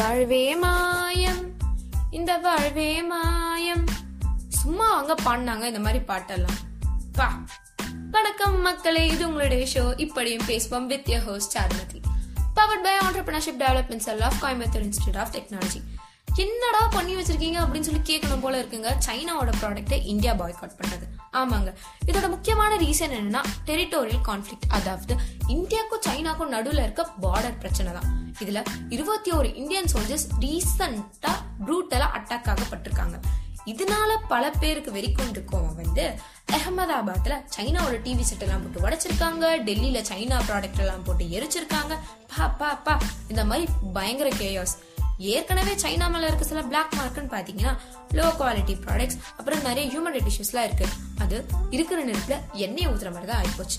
வாழ்வே மாயம். இந்த வாழ்வே மாயம். சும்மா அவங்க பாடினாங்க இந்த மாதிரி பாட்டெல்லாம். பா வணக்கம் மக்களே இது உங்களுடைய ஷோ இப்படியும் பேசுவோம் with your host Charumathi. Powered by entrepreneurship development cell of Coimbatore institute of technology என்னடா பண்ணி வச்சிருக்கீங்க அப்படின்னு சொல்லி கேட்கணும் போல இருக்குங்க. சைனாவோட ப்ராடக்ட்டை இந்தியா பாய்காட் பண்ணது ஆமாங்க. இதோட முக்கியமான ரீசன் என்னன்னா டெரிட்டோரியல் கான்ஃபிளிக் அதாவது இந்தியாவுக்கும் சைனாக்கும் நடுவில் இருக்க பார்டர் பிரச்சனை தான். இதுல இருபத்தி ஒரு இந்தியன் சோல்ஜர்ஸ் ரீசண்டா ப்ரூட்டலா அட்டாக் ஆகப்பட்டிருக்காங்க. இதனால பல பேருக்கு வெறிக்கொண்டு கோவம் வந்து அகமதாபாத்ல சைனாவோட டிவி செட் எல்லாம் போட்டு உடைச்சிருக்காங்க. டெல்லியில சைனா ப்ராடக்ட் எல்லாம் போட்டு எரிச்சிருக்காங்க. பா பா பா. இந்த மாதிரி பயங்கர கேயாஸ் ஏற்கனவே சைனா மேல இருக்க சில பிளாக் மார்க்னு பாத்தீங்கன்னா லோ குவாலிட்டி ப்ராடக்ட்ஸ் அப்புறம் நிறைய ஹியூமன் ரைட் இருக்கு. அது இருக்கிற நெருப்புல எண்ணெய் ஊத்துற மாதிரி தான் ஆயிப்போச்சு.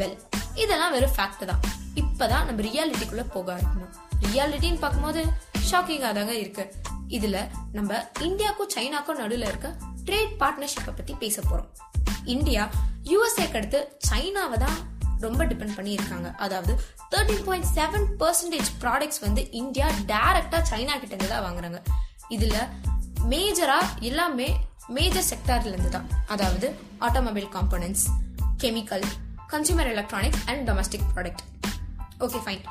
வெல் இதெல்லாம் வெறும் ஃபேக்ட் தான். இப்பதான் நம்ம ரியாலிட்டிக்குள்ள போக ஆரம்பிக்கணும். ரியாலிட்டின்னு பார்க்கும்போது ஷாக்கிங்கா தாங்க இருக்கு. இதுல நம்ம இந்தியாவுக்கும் சைனாக்கும் நடுவில் இருக்க ட்ரேட் பார்ட்னர்ஷிப்பை பத்தி பேச போறோம். இந்தியா யூஎஸ்ஏக்கு அடுத்து சைனாவை தான் ரொம்ப டிபெண்ட் பண்ணியிருக்காங்க. அதாவது thirteen point seven percentage products வந்து இந்தியா டைரக்டா சைனா கிட்டேருந்து தான் வாங்குறாங்க. இதில் மேஜராக எல்லாமே மேஜர் செக்டார்லேருந்து தான். அதாவது automobile components chemical consumer electronics and domestic product okay fine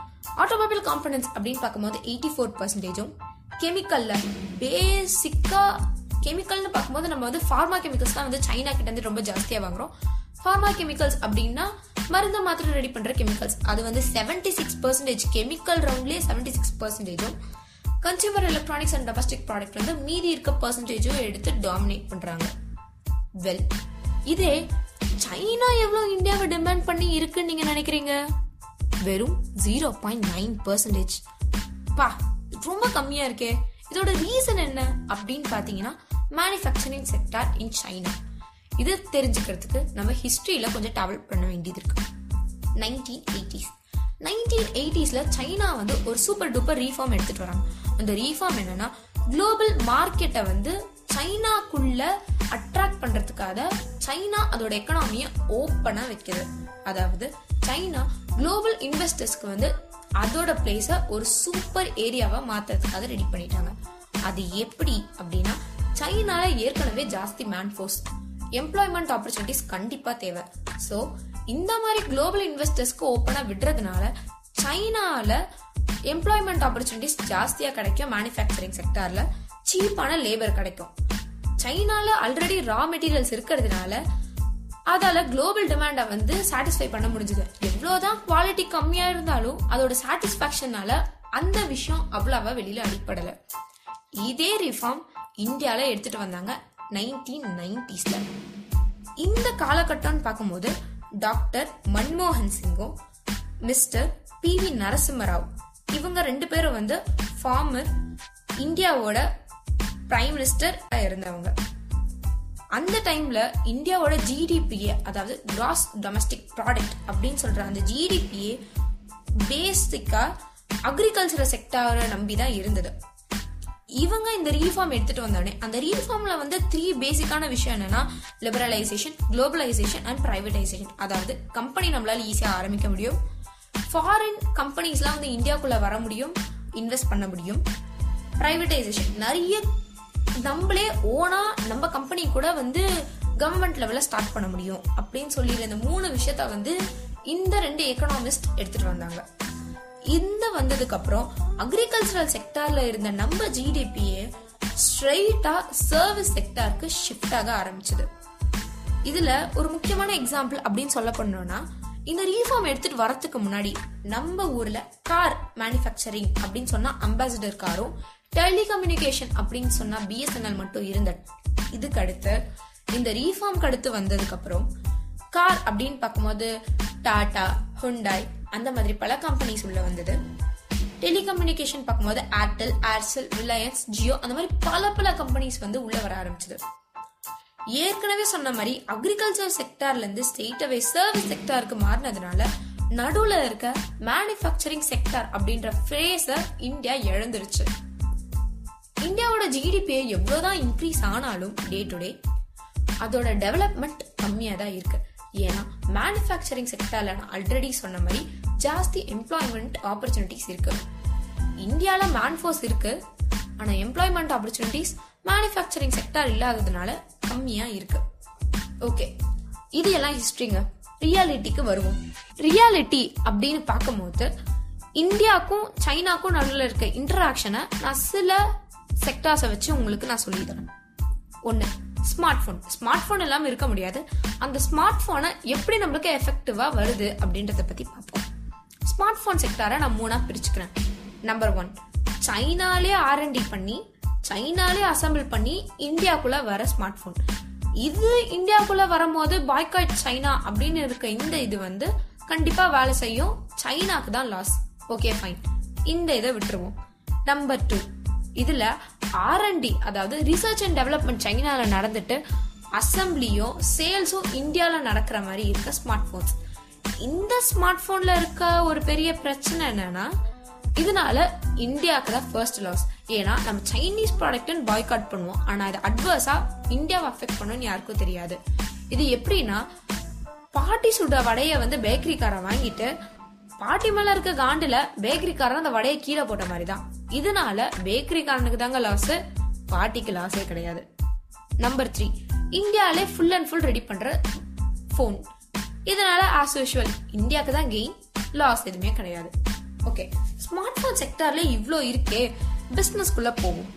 automobile components அப்படின்னு பார்க்கும்போது எயிட்டி ஃபோர் பர்சன்டேஜும் கெமிக்கலில் பேசிக்காக கெமிக்கல்னு பார்க்கும்போது நம்ம வந்து ஃபார்மா கெமிக்கல்ஸ் தான் வந்து சைனா கிட்ட இருந்து ரொம்ப ஜாஸ்தியாக வாங்குறோம். ஃபார்மா கெமிக்கல்ஸ் அப்படின்னா மருந்தை மாத்திரை ரெடி பண்ற கெமிக்கல்ஸ் அது வந்து செவன்டி சிக்ஸ் பர்சன்டேஜ் கெமிக்கல் ரவுண்ட்லேயே seventy six பர்சன்டேஜும் consumer electronics and domestic product வந்து மீதி இருக்க பர்சன்டேஜும் எடுத்து டாமினேட் பண்றாங்க. வெல் இதே சைனா எவ்வளவு இந்தியாவை டிமாண்ட் பண்ணி இருக்குன்னு நீங்க நினைக்கிறீங்க? வெறும் ஜீரோ பாயிண்ட் நைன் பர்சன்டேஜ் பா ரொம்ப கம்மியா இருக்கே. இதோட ரீசன் என்ன அப்படின்னு பாத்தீங்கன்னா மேனுஃபேக்சரிங் செக்டார் இன் சைனா இது தெரிஞ்சுக்கிறதுக்கு நம்ம ஹிஸ்ட்ரியில் கொஞ்சம் டிராவல் பண்ண வேண்டியது இருக்கு. நைன்டீன் எயிட்டிஸ் நைன்டீன் எயிட்டிஸில் சைனா வந்து ஒரு சூப்பர் டூப்பர் ரீஃபார்ம் எடுத்துகிட்டு வராங்க. அந்த ரீஃபார்ம் என்னன்னா குளோபல் மார்க்கெட்டை வந்து சைனாக்குள்ள அட்ராக்ட் பண்ணுறதுக்காக சைனா அதோட எக்கனாமியை ஓப்பனாக வைக்கிறது அதாவது சைனா குளோபல் இன்வெஸ்டர்ஸ்க்கு வந்து அதோட பிளேஸை ஒரு சூப்பர் ஏரியாவை மாற்றுறதுக்காக ரெடி பண்ணிட்டாங்க. அது எப்படி அப்படின்னா சைனால ஏற்கனவே ஜாஸ்தி மேன் ஃபோர்ஸ் எம்ப்ளாய்மெண்ட் ஆப்பர்ச்சுனிட்டிஸ் கண்டிப்பா தேவை. ஸோ இந்த மாதிரி குளோபல் இன்வெஸ்டர்ஸ்க்கு ஓப்பனாக விடுறதுனால சைனால எம்ப்ளாய்மெண்ட் ஆப்பர்ச்சுனிட்டிஸ் ஜாஸ்தியாக கிடைக்கும் மேனுஃபேக்சரிங் செக்டாரில் சீப்பான லேபர் கிடைக்கும். சைனால ஆல்ரெடி ரா மெட்டீரியல்ஸ் இருக்கிறதுனால அதால குளோபல் டிமாண்டை வந்து சாட்டிஸ்ஃபை பண்ண முடிஞ்சுது. எவ்வளோதான் குவாலிட்டி கம்மியா இருந்தாலும் அதோட சாட்டிஸ்ஃபேக்ஷனால அந்த விஷயம் அவ்வளவா வெளியில அடிப்படலை இதே ரிஃபார்ம் இந்தியாவில் எடுத்துட்டு வந்தாங்க. நைன்டீன் நைன்டிஸ்ல இந்த காலகட்டம்னு பார்க்கும்போது டாக்டர் மன்மோகன் சிங்கும் மிஸ்டர் பி வி நரசிம்மராவ் இவங்க ரெண்டு பேரும் வந்து ஃபார்மர் இந்தியாவோட பிரைம் மினிஸ்டர் இருந்தவங்க. அந்த டைம்ல இந்தியாவோட ஜிடிபிஏ அதாவது கிராஸ் டொமஸ்டிக் ப்ராடக்ட் அப்படின்னு சொல்ற அந்த ஜிடிபிஏ பேசிக்கா அக்ரிகல்ச்சரல் செக்டாரை நம்பி தான் இருந்தது. இவங்க இந்த ரீஃபார்ம் எடுத்துட்டு வந்தோடனே அந்த ரீஃபார்ம்ல வந்து த்ரீ பேசிக்கான விஷயம் என்னன்னா லிபரலைசேஷன் குளோபலைசேஷன் அண்ட் பிரைவேடைசேஷன் அதாவது கம்பெனி நம்மளால ஈஸியா ஆரம்பிக்க முடியும். ஃபாரின் கம்பெனிஸ்லாம் வந்து இந்தியாவுக்குள்ள வர முடியும் இன்வெஸ்ட் பண்ண முடியும். பிரைவேடைசேஷன் நிறைய நம்மளே ஓனா நம்ம கம்பெனி கூட வந்து கவர்மெண்ட் லெவல்ல ஸ்டார்ட் பண்ண முடியும். அப்படின்னு சொல்லி இந்த மூணு விஷயத்த வந்து இந்த ரெண்டு எக்கனாமிஸ்ட் எடுத்துட்டு வந்தாங்க. இந்த வந்ததுக்கு அப்புறம் அக்ரிகல்ச்சரல் செக்டார்ல இருந்த நம்ம ஜிடிபியே ஸ்ட்ரைட்டா சர்வீஸ் செக்டாருக்கு ஷிஃப்ட் ஆக ஆரம்பிச்சது. இதுல ஒரு முக்கியமான எக்ஸாம்பிள் அப்படின்னு சொல்ல பண்ணோம்னா இந்த ரீஃபார்ம் எடுத்துட்டு வரத்துக்கு முன்னாடி நம்ம ஊர்ல கார் மேனுஃபேக்சரிங் அப்படின்னு சொன்னா அம்பாசிடர் காரும் டெலிகம்யூனிகேஷன் அப்படின்னு சொன்னா பிஎஸ்என்எல் மட்டும் இருந்த இதுக்கு அடுத்து இந்த ரீஃபார்ம்க்கு அடுத்து வந்ததுக்கு அப்புறம் கார் அப்படின்னு பார்க்கும்போது டாடா ஹுண்டாய் அந்த மாதிரி பல கம்பெனிஸ் உள்ள வந்தது. டெலிகம்யூனிகேஷன் பார்க்கும்போது ஏர்டெல் ஏர்செல் ரிலையன்ஸ் ஜியோ அந்த மாதிரி பல பல கம்பெனிஸ் வந்து உள்ள வர ஆரம்பிச்சது. ஏற்கனவே சொன்ன மாதிரி அக்ரிகல்ச்சர் செக்டார்லேருந்து ஸ்டேட் அவே சர்வீஸ் செக்டாருக்கு மாறினதுனால நடுவுல இருக்க மேனுஃபேக்சரிங் செக்டார் அப்படின்ற ஃப்ரேஸ இந்தியா இழந்துருச்சு. இந்தியாவோட ஜிடிபியை எவ்வளவுதான் இன்க்ரீஸ் ஆனாலும் டே டு டே அதோட டெவலப்மெண்ட் கம்மியா தான் இருக்கு. ஏன்னா மேனுஃபேக்சரிங் செக்டரில் நான் ஆல்ரெடி சொன்ன மாதிரி ஜாஸ்தி எம்ப்ளாய்மெண்ட் ஆப்பர்ச்சுனிட்டிஸ் இருக்கு. இந்தியாவில் மேன் ஃபோர்ஸ் இருக்கு. ஆனால் எம்ப்ளாய்மெண்ட் ஆப்பர்ச்சுனிட்டிஸ் மேனுஃபேக்சரிங் செக்டார் இல்லாததுனால கம்மியாக இருக்கு. ஓகே இது எல்லாம் ஹிஸ்ட்ரிங்க ரியாலிட்டிக்கு வருவோம். ரியாலிட்டி அப்படின்னு பார்க்கும்போது இந்தியாவுக்கும் சைனாக்கும் நடுவில் இருக்க இன்டராக்ஷனை நான் சில செக்டார்ஸை வச்சு உங்களுக்கு நான் சொல்லி தரேன். ஒன்று ஸ்மார்ட் ஃபோன் ஸ்மார்ட் ஃபோன் இல்லாமல் இருக்க முடியாது. அந்த ஸ்மார்ட் ஃபோனை எப்படி நம்மளுக்கு எஃபெக்டிவா வருது அப்படின்றத பத்தி பார்ப்போம். ஸ்மார்ட் ஃபோன் செக்டாரை நான் மூணா பிரிச்சுக்கிறேன். நம்பர் ஒன் சைனாலே ஆர்என்டி பண்ணி சைனாலே அசம்பிள் பண்ணி இந்தியாக்குள்ள வர ஸ்மார்ட் ஃபோன் இது இந்தியாக்குள்ள வரும்போது பாய்காட் சைனா அப்படின்னு இருக்க இந்த இது வந்து கண்டிப்பா வேலை செய்யும். சைனாக்கு தான் லாஸ் ஓகே ஃபைன் இந்த இதை விட்டுருவோம். நம்பர் டூ இதுல ஆர்என்டி அதாவது ரிசர்ச் அண்ட் டெவலப்மெண்ட் சைனால நடந்துட்டு அசம்பிளியும் சேல்ஸும் இந்தியால நடக்கிற மாதிரி இருக்க ஸ்மார்ட் போன்ஸ் இந்த ஸ்மார்ட் போன்ல இருக்க ஒரு பெரிய பிரச்சனை என்னன்னா இதனால இந்தியாவுக்கு தான் ஃபர்ஸ்ட் லாஸ் ஏன்னா நம்ம சைனீஸ் ப்ராடக்ட்னு பாய்காட் பண்ணுவோம். ஆனா இது அட்வர்ஸா இந்தியாவை அஃபெக்ட் பண்ணுன்னு யாருக்கும் தெரியாது. இது எப்படின்னா பாட்டி சுட வடைய வந்து பேக்கரிக்காரன் வாங்கிட்டு பாட்டி மேல இருக்க காண்டுல பேக்கரிக்காரன் அந்த வடையை கீழே போட்ட மாதிரி தான். இதனால பேக்கரிக்காரனுக்கு தாங்க லாஸ் பாட்டிக்கு லாஸே கிடையாது. நம்பர் த்ரீ இந்தியாவிலே ஃபுல் அண்ட் ஃபுல் ரெடி பண்ற ஃபோன் இதனால ஆஸ் யூஷுவல் இந்தியாவுக்கு தான் கெயின் லாஸ் எதுவுமே கிடையாது. ஓகே ஸ்மார்ட் போன் செக்டார்ல இவ்வளோ இருக்கே பிஸ்னஸ்குள்ள போகும்.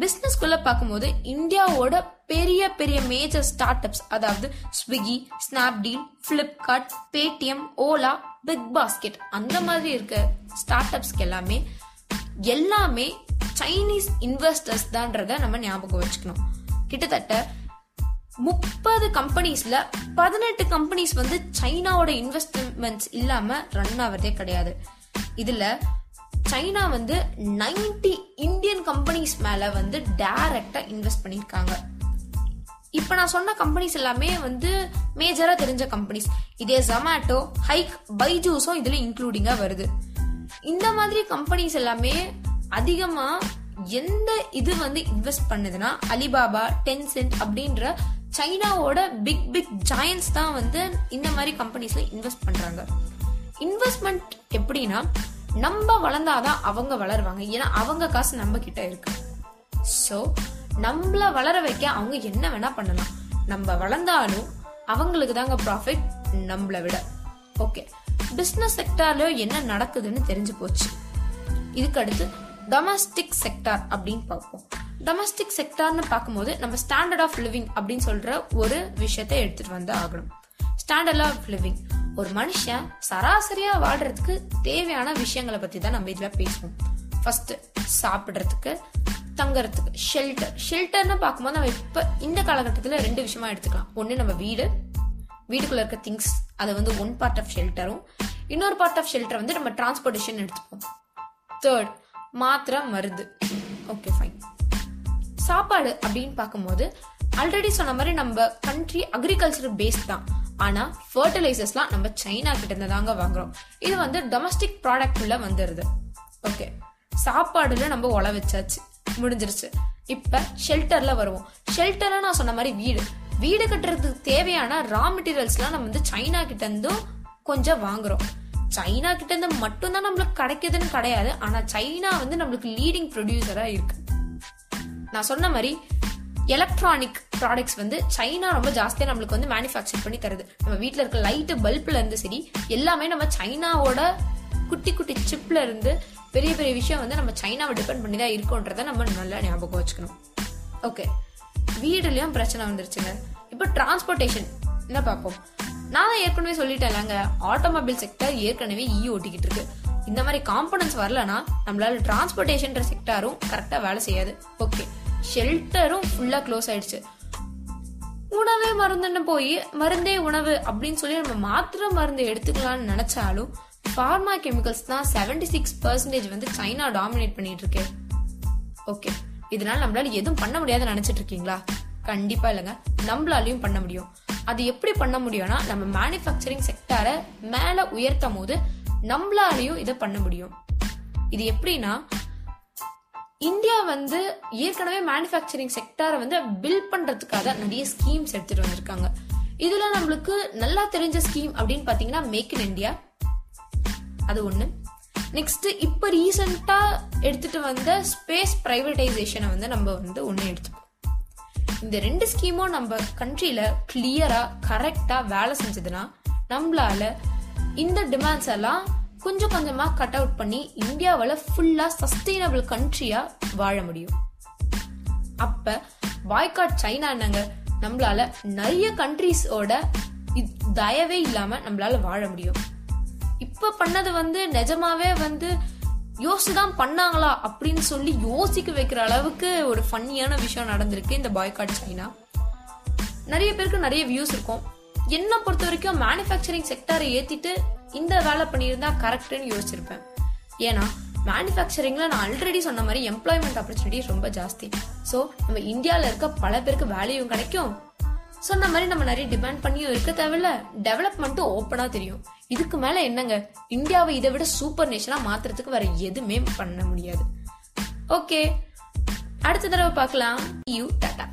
பிஸ்னஸ்குள்ள பார்க்கும்போது இந்தியாவோட பெரிய பெரிய மேஜர் ஸ்டார்ட் அப்ஸ் அதாவது Swiggy Snapdeal Flipkart Paytm Ola BigBasket அந்த மாதிரி இருக்க ஸ்டார்ட் அப்ஸ்க்கு எல்லாமே எல்லாமே சைனீஸ் இன்வெஸ்டர்ஸ் தான்றத நம்ம ஞாபகம் வச்சுக்கணும். கிட்டத்தட்ட முப்பது கம்பெனிஸ்ல பதினெட்டு கம்பெனிஸ் வந்து சைனாவோட இன்வெஸ்ட்மெண்ட்ஸ் இல்லாம ரன் ஆவதே கிடையாது. இதுல சைனா வந்து 90 இந்தியன் கம்பெனிஸ் மேல வந்து டைரக்டா இன்வெஸ்ட் பண்ணியிருக்காங்க. இப்ப நான் சொன்ன கம்பெனிஸ் எல்லாமே வந்து மேஜரா தெரிஞ்ச கம்பெனிஸ் இதே ஜொமேட்டோ ஹைக் பைஜூஸும் இதுல இன்க்ளூடிங்கா வருது. இந்த மாதிரி கம்பெனிஸ் எல்லாமே அதிகமா எந்த இது வந்து இன்வெஸ்ட் பண்ணுதுன்னா அலிபாபா டென்சென்ட் அப்படின்ற சைனாவோட பிக் பிக் ஜாயன்ஸ் தான் வந்து இந்த மாதிரி கம்பெனிஸ்ல இன்வெஸ்ட் பண்றாங்க. இன்வெஸ்ட்மெண்ட் எப்படின்னா நம்ம வளர்ந்தாதான் அவங்க வளருவாங்க. ஏன்னா அவங்க காசு நம்ம கிட்ட இருக்கு. ஸோ நம்மள வளர வைக்க அவங்க என்ன வேணா பண்ணலாம். நம்ம வளர்ந்தாலும் அவங்களுக்கு தாங்க ப்ராஃபிட் நம்மளை விட. ஓகே பிஸ்னஸ் செக்டார்ல என்ன நடக்குதுன்னு தெரிஞ்சு போச்சு. இதுக்கு அடுத்து டொமஸ்டிக் செக்டார் அப்படின்னு பார்ப்போம். டொமஸ்டிக் செக்டார்னு பார்க்கும்போது நம்ம ஸ்டாண்டர்ட் ஆஃப் லிவிங் அப்படின்னு சொல்ற ஒரு விஷயத்தை எடுத்துட்டு வந்து ஆகணும். ஸ்டாண்டர்ட் ஆஃப் லிவிங் ஒரு மனுஷன் சராசரியா வாழ்றதுக்கு தேவையான விஷயங்களை பத்தி தான் நம்ம இதுல பேசுவோம். ஃபர்ஸ்ட் சாப்பிடுறதுக்கு தங்கறதுக்கு ஷெல்டர் ஷெல்டர்னு பார்க்கும்போது நம்ம இப்ப இந்த காலகட்டத்துல ரெண்டு விஷயமா எடுத்துக்கலாம். ஒன்று நம்ம வீடு வீட்டுக்குள்ள இருக்க திங்ஸ் அது வந்து ஒன் பார்ட் ஆஃப் ஷெல்டரும் இன்னொரு பார்ட் ஆஃப் ஷெல்டர் வந்து நம்ம டிரான்ஸ்போர்டேஷன் எடுத்துப்போம். தேர்ட் மாத்திரை மருந்து. ஓகே ஃபைன் சாப்பாடு அப்படின்னு பார்க்கும்போது ஆல்ரெடி சொன்ன மாதிரி நம்ம கண்ட்ரி அக்ரிகல்ச்சர் பேஸ் தான். ஆனால் ஃபர்டிலைசர்ஸ்லாம் நம்ம சைனா கிட்ட இருந்து தாங்க வாங்குறோம். இது வந்து டொமஸ்டிக் ப்ராடக்ட் உள்ள வந்துடுது ஓகே சாப்பாடுல நம்ம உழ வச்சாச்சு. முடிஞ்சிருச்சு. இப்போ ஷெல்டர்ல வருவோம். ஷெல்டர்ல நான் சொன்ன மாதிரி வீடு. வீடு கட்டுறதுக்கு தேவையான ரா மெட்டீரியல்ஸ்லாம் நம்ம வந்து சைனா கிட்ட இருந்தும் கொஞ்சம் வாங்குறோம். சைனா கிட்ட இருந்து மட்டும்தான் நம்மளுக்கு கிடைக்குதுன்னு கிடையாது. ஆனா சைனா வந்து நம்மளுக்கு லீடிங் ப்ரொடியூசரா இருக்கு. நான் சொன்ன மாதிரி எலக்ட்ரானிக் ப்ராடக்ட்ஸ் வந்து சைனா ரொம்ப ஜாஸ்தியா நம்மளுக்கு வந்து மேனுஃபேக்சர் பண்ணி தருது. நம்ம வீட்டில் இருக்க லைட்டு பல்ப்ல இருந்து சரி எல்லாமே நம்ம சைனாவோட குட்டி குட்டி சிப்ல இருந்து பெரிய பெரிய விஷயம் வந்து நம்ம சைனாவை டிபெண்ட் பண்ணி தான் இருக்கோன்றத நம்ம நல்லா ஞாபகம் வச்சுக்கணும். ஓகே வீடுலயும் பிரச்சனை வந்துருச்சுங்க. இப்போ டிரான்ஸ்போர்ட்டேஷன் என்ன பார்ப்போம்? நான் தான் ஏற்கனவே சொல்லிட்டேன்லங்க ஆட்டோமொபைல் செக்டர் ஏற்கனவே e ஈ ஓட்டிக்கிட்டு இருக்கு. இந்த மாதிரி காம்பனன்ஸ் வரலனா நம்மளால டிரான்ஸ்போர்ட்டேஷன் செக்டாரும் கரெக்டா வேலை செய்யாது. ஓகே ஷெல்டரும் ஃபுல்லா க்ளோஸ் ஆயிடுச்சு. உணவே மருந்துன்னு போய் மருந்தே உணவு அப்படின்னு சொல்லி நம்ம மாத்திரை மருந்து எடுத்துக்கலாம்னு நினைச்சாலும் ஃபார்மா கெமிக்கல்ஸ் தான் செவன்டி சிக்ஸ் பர்சன்டேஜ் வந்து சைனா டாமினேட் பண்ணிட்டு இருக்கு. ஓகே இதனால நம்மளால எதுவும் பண்ண முடியாதுன்னு நினைச்சிட்டு இருக்கீங்களா? கண்டிப்பா இல்லைங்க. நம்மளாலையும் பண்ண முடியும். அது எப்படி பண்ண முடியும்னா நம்ம மேனுஃபேக்சரிங் செக்டாரை மேல உயர்த்தும் போது நம்மளாலையும் இதை பண்ண முடியும். இது எப்படின்னா இந்தியா வந்து ஏற்கனவே மேனுஃபேக்சரிங் செக்டாரை வந்து பில்ட் பண்றதுக்காக நிறைய ஸ்கீம்ஸ் எடுத்துட்டு வந்திருக்காங்க. இதுல நம்மளுக்கு நல்லா தெரிஞ்ச ஸ்கீம் அப்படின்னு பாத்தீங்கன்னா மேக் இன் இந்தியா அது ஒண்ணு. நெக்ஸ்ட் இப்போ ரீசெண்டா எடுத்துட்டு வந்த ஸ்பேஸ் ப்ரைவேட்டைசேஷனை வந்து நம்ம வந்து ஒன்று எடுத்துப்போம். இந்த ரெண்டு ஸ்கீமும் நம்ம கண்ட்ரியில் கிளியராக கரெக்டாக வேலை செஞ்சதுன்னா நம்மளால இந்த டிமாண்ட்ஸ் எல்லாம் கொஞ்சம் கொஞ்சமாக கட் அவுட் பண்ணி இந்தியாவில் ஃபுல்லாக சஸ்டைனபிள் கண்ட்ரியாக வாழ முடியும். அப்போ பாய்காட் சைனா என்னங்க நம்மளால நிறைய கண்ட்ரிஸோட தயவே இல்லாமல் நம்மளால வாழ முடியும். இப்ப பண்ணது வந்து நிஜமாவே வந்து யோசிச்சுதான் பண்ணாங்களா அப்படின்னு சொல்லி யோசிக்க வைக்கிற அளவுக்கு ஒரு ஃபன்னியான விஷயம் நடந்திருக்கு இந்த பாய்காட் சைனா. நிறைய பேருக்கு நிறைய வியூஸ் இருக்கும். என்ன பொறுத்த வரைக்கும் மேனுஃபேக்சரிங் செக்டரை ஏத்திட்டு இந்த வேலை பண்ணியிருந்தா கரெக்டுன்னு யோசிச்சிருப்பேன். ஏன்னா மேனுஃபேக்சரிங்ல நான் ஆல்ரெடி சொன்ன மாதிரி எம்ப்ளாய்மெண்ட் ஆப்பர்ச்சுனிட்டி ரொம்ப ஜாஸ்தி. ஸோ நம்ம இந்தியாவில் இருக்க பல பேருக்கு வேல்யூவும் கிடைக்கும். சொன்ன மாதிரி நம்ம நிறைய டிமாண்ட் பண்ணியும் இருக்க தேவையில்ல. டெவலப்மெண்ட்டும் ஓப்பனா தெரியும். இதுக்கு மேல என்னங்க? இந்தியாவை இதை விட சூப்பர் நேஷனா மாத்துறதுக்கு வேற எதுவுமே பண்ண முடியாது. ஓகே அடுத்த தடவை பார்க்கலாம். You tata